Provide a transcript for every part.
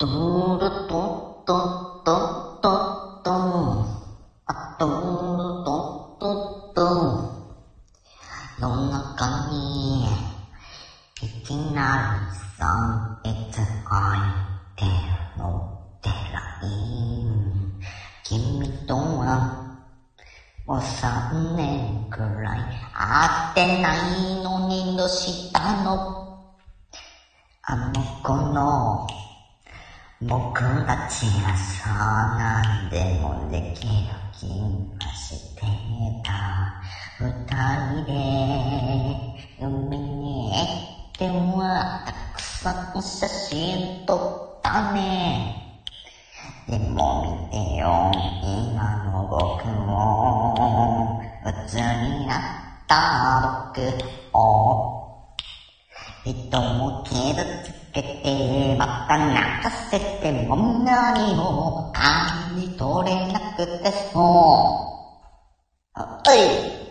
ドゥルドドドドドあドゥルドドド夜中にいきなりさいつ空いてるのってライン君とはもう3年くらい会ってないのにどうしたのあの子の僕たちはさ何でもできる気がしてた。二人で海に行ってはた。くさん写真撮った。ねでも見てよ今の僕も普通になった。僕を人も傷つけてまた泣かせても何も感じ取れなくてそうあい。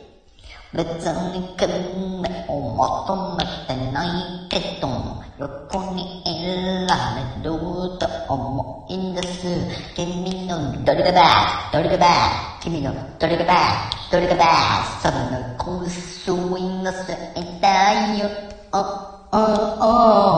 別に君を求めてないけど横にいられると思うんです。君のドリガバードリガバー君のドリガバードリガバーその香水のせいだよ。oh, oh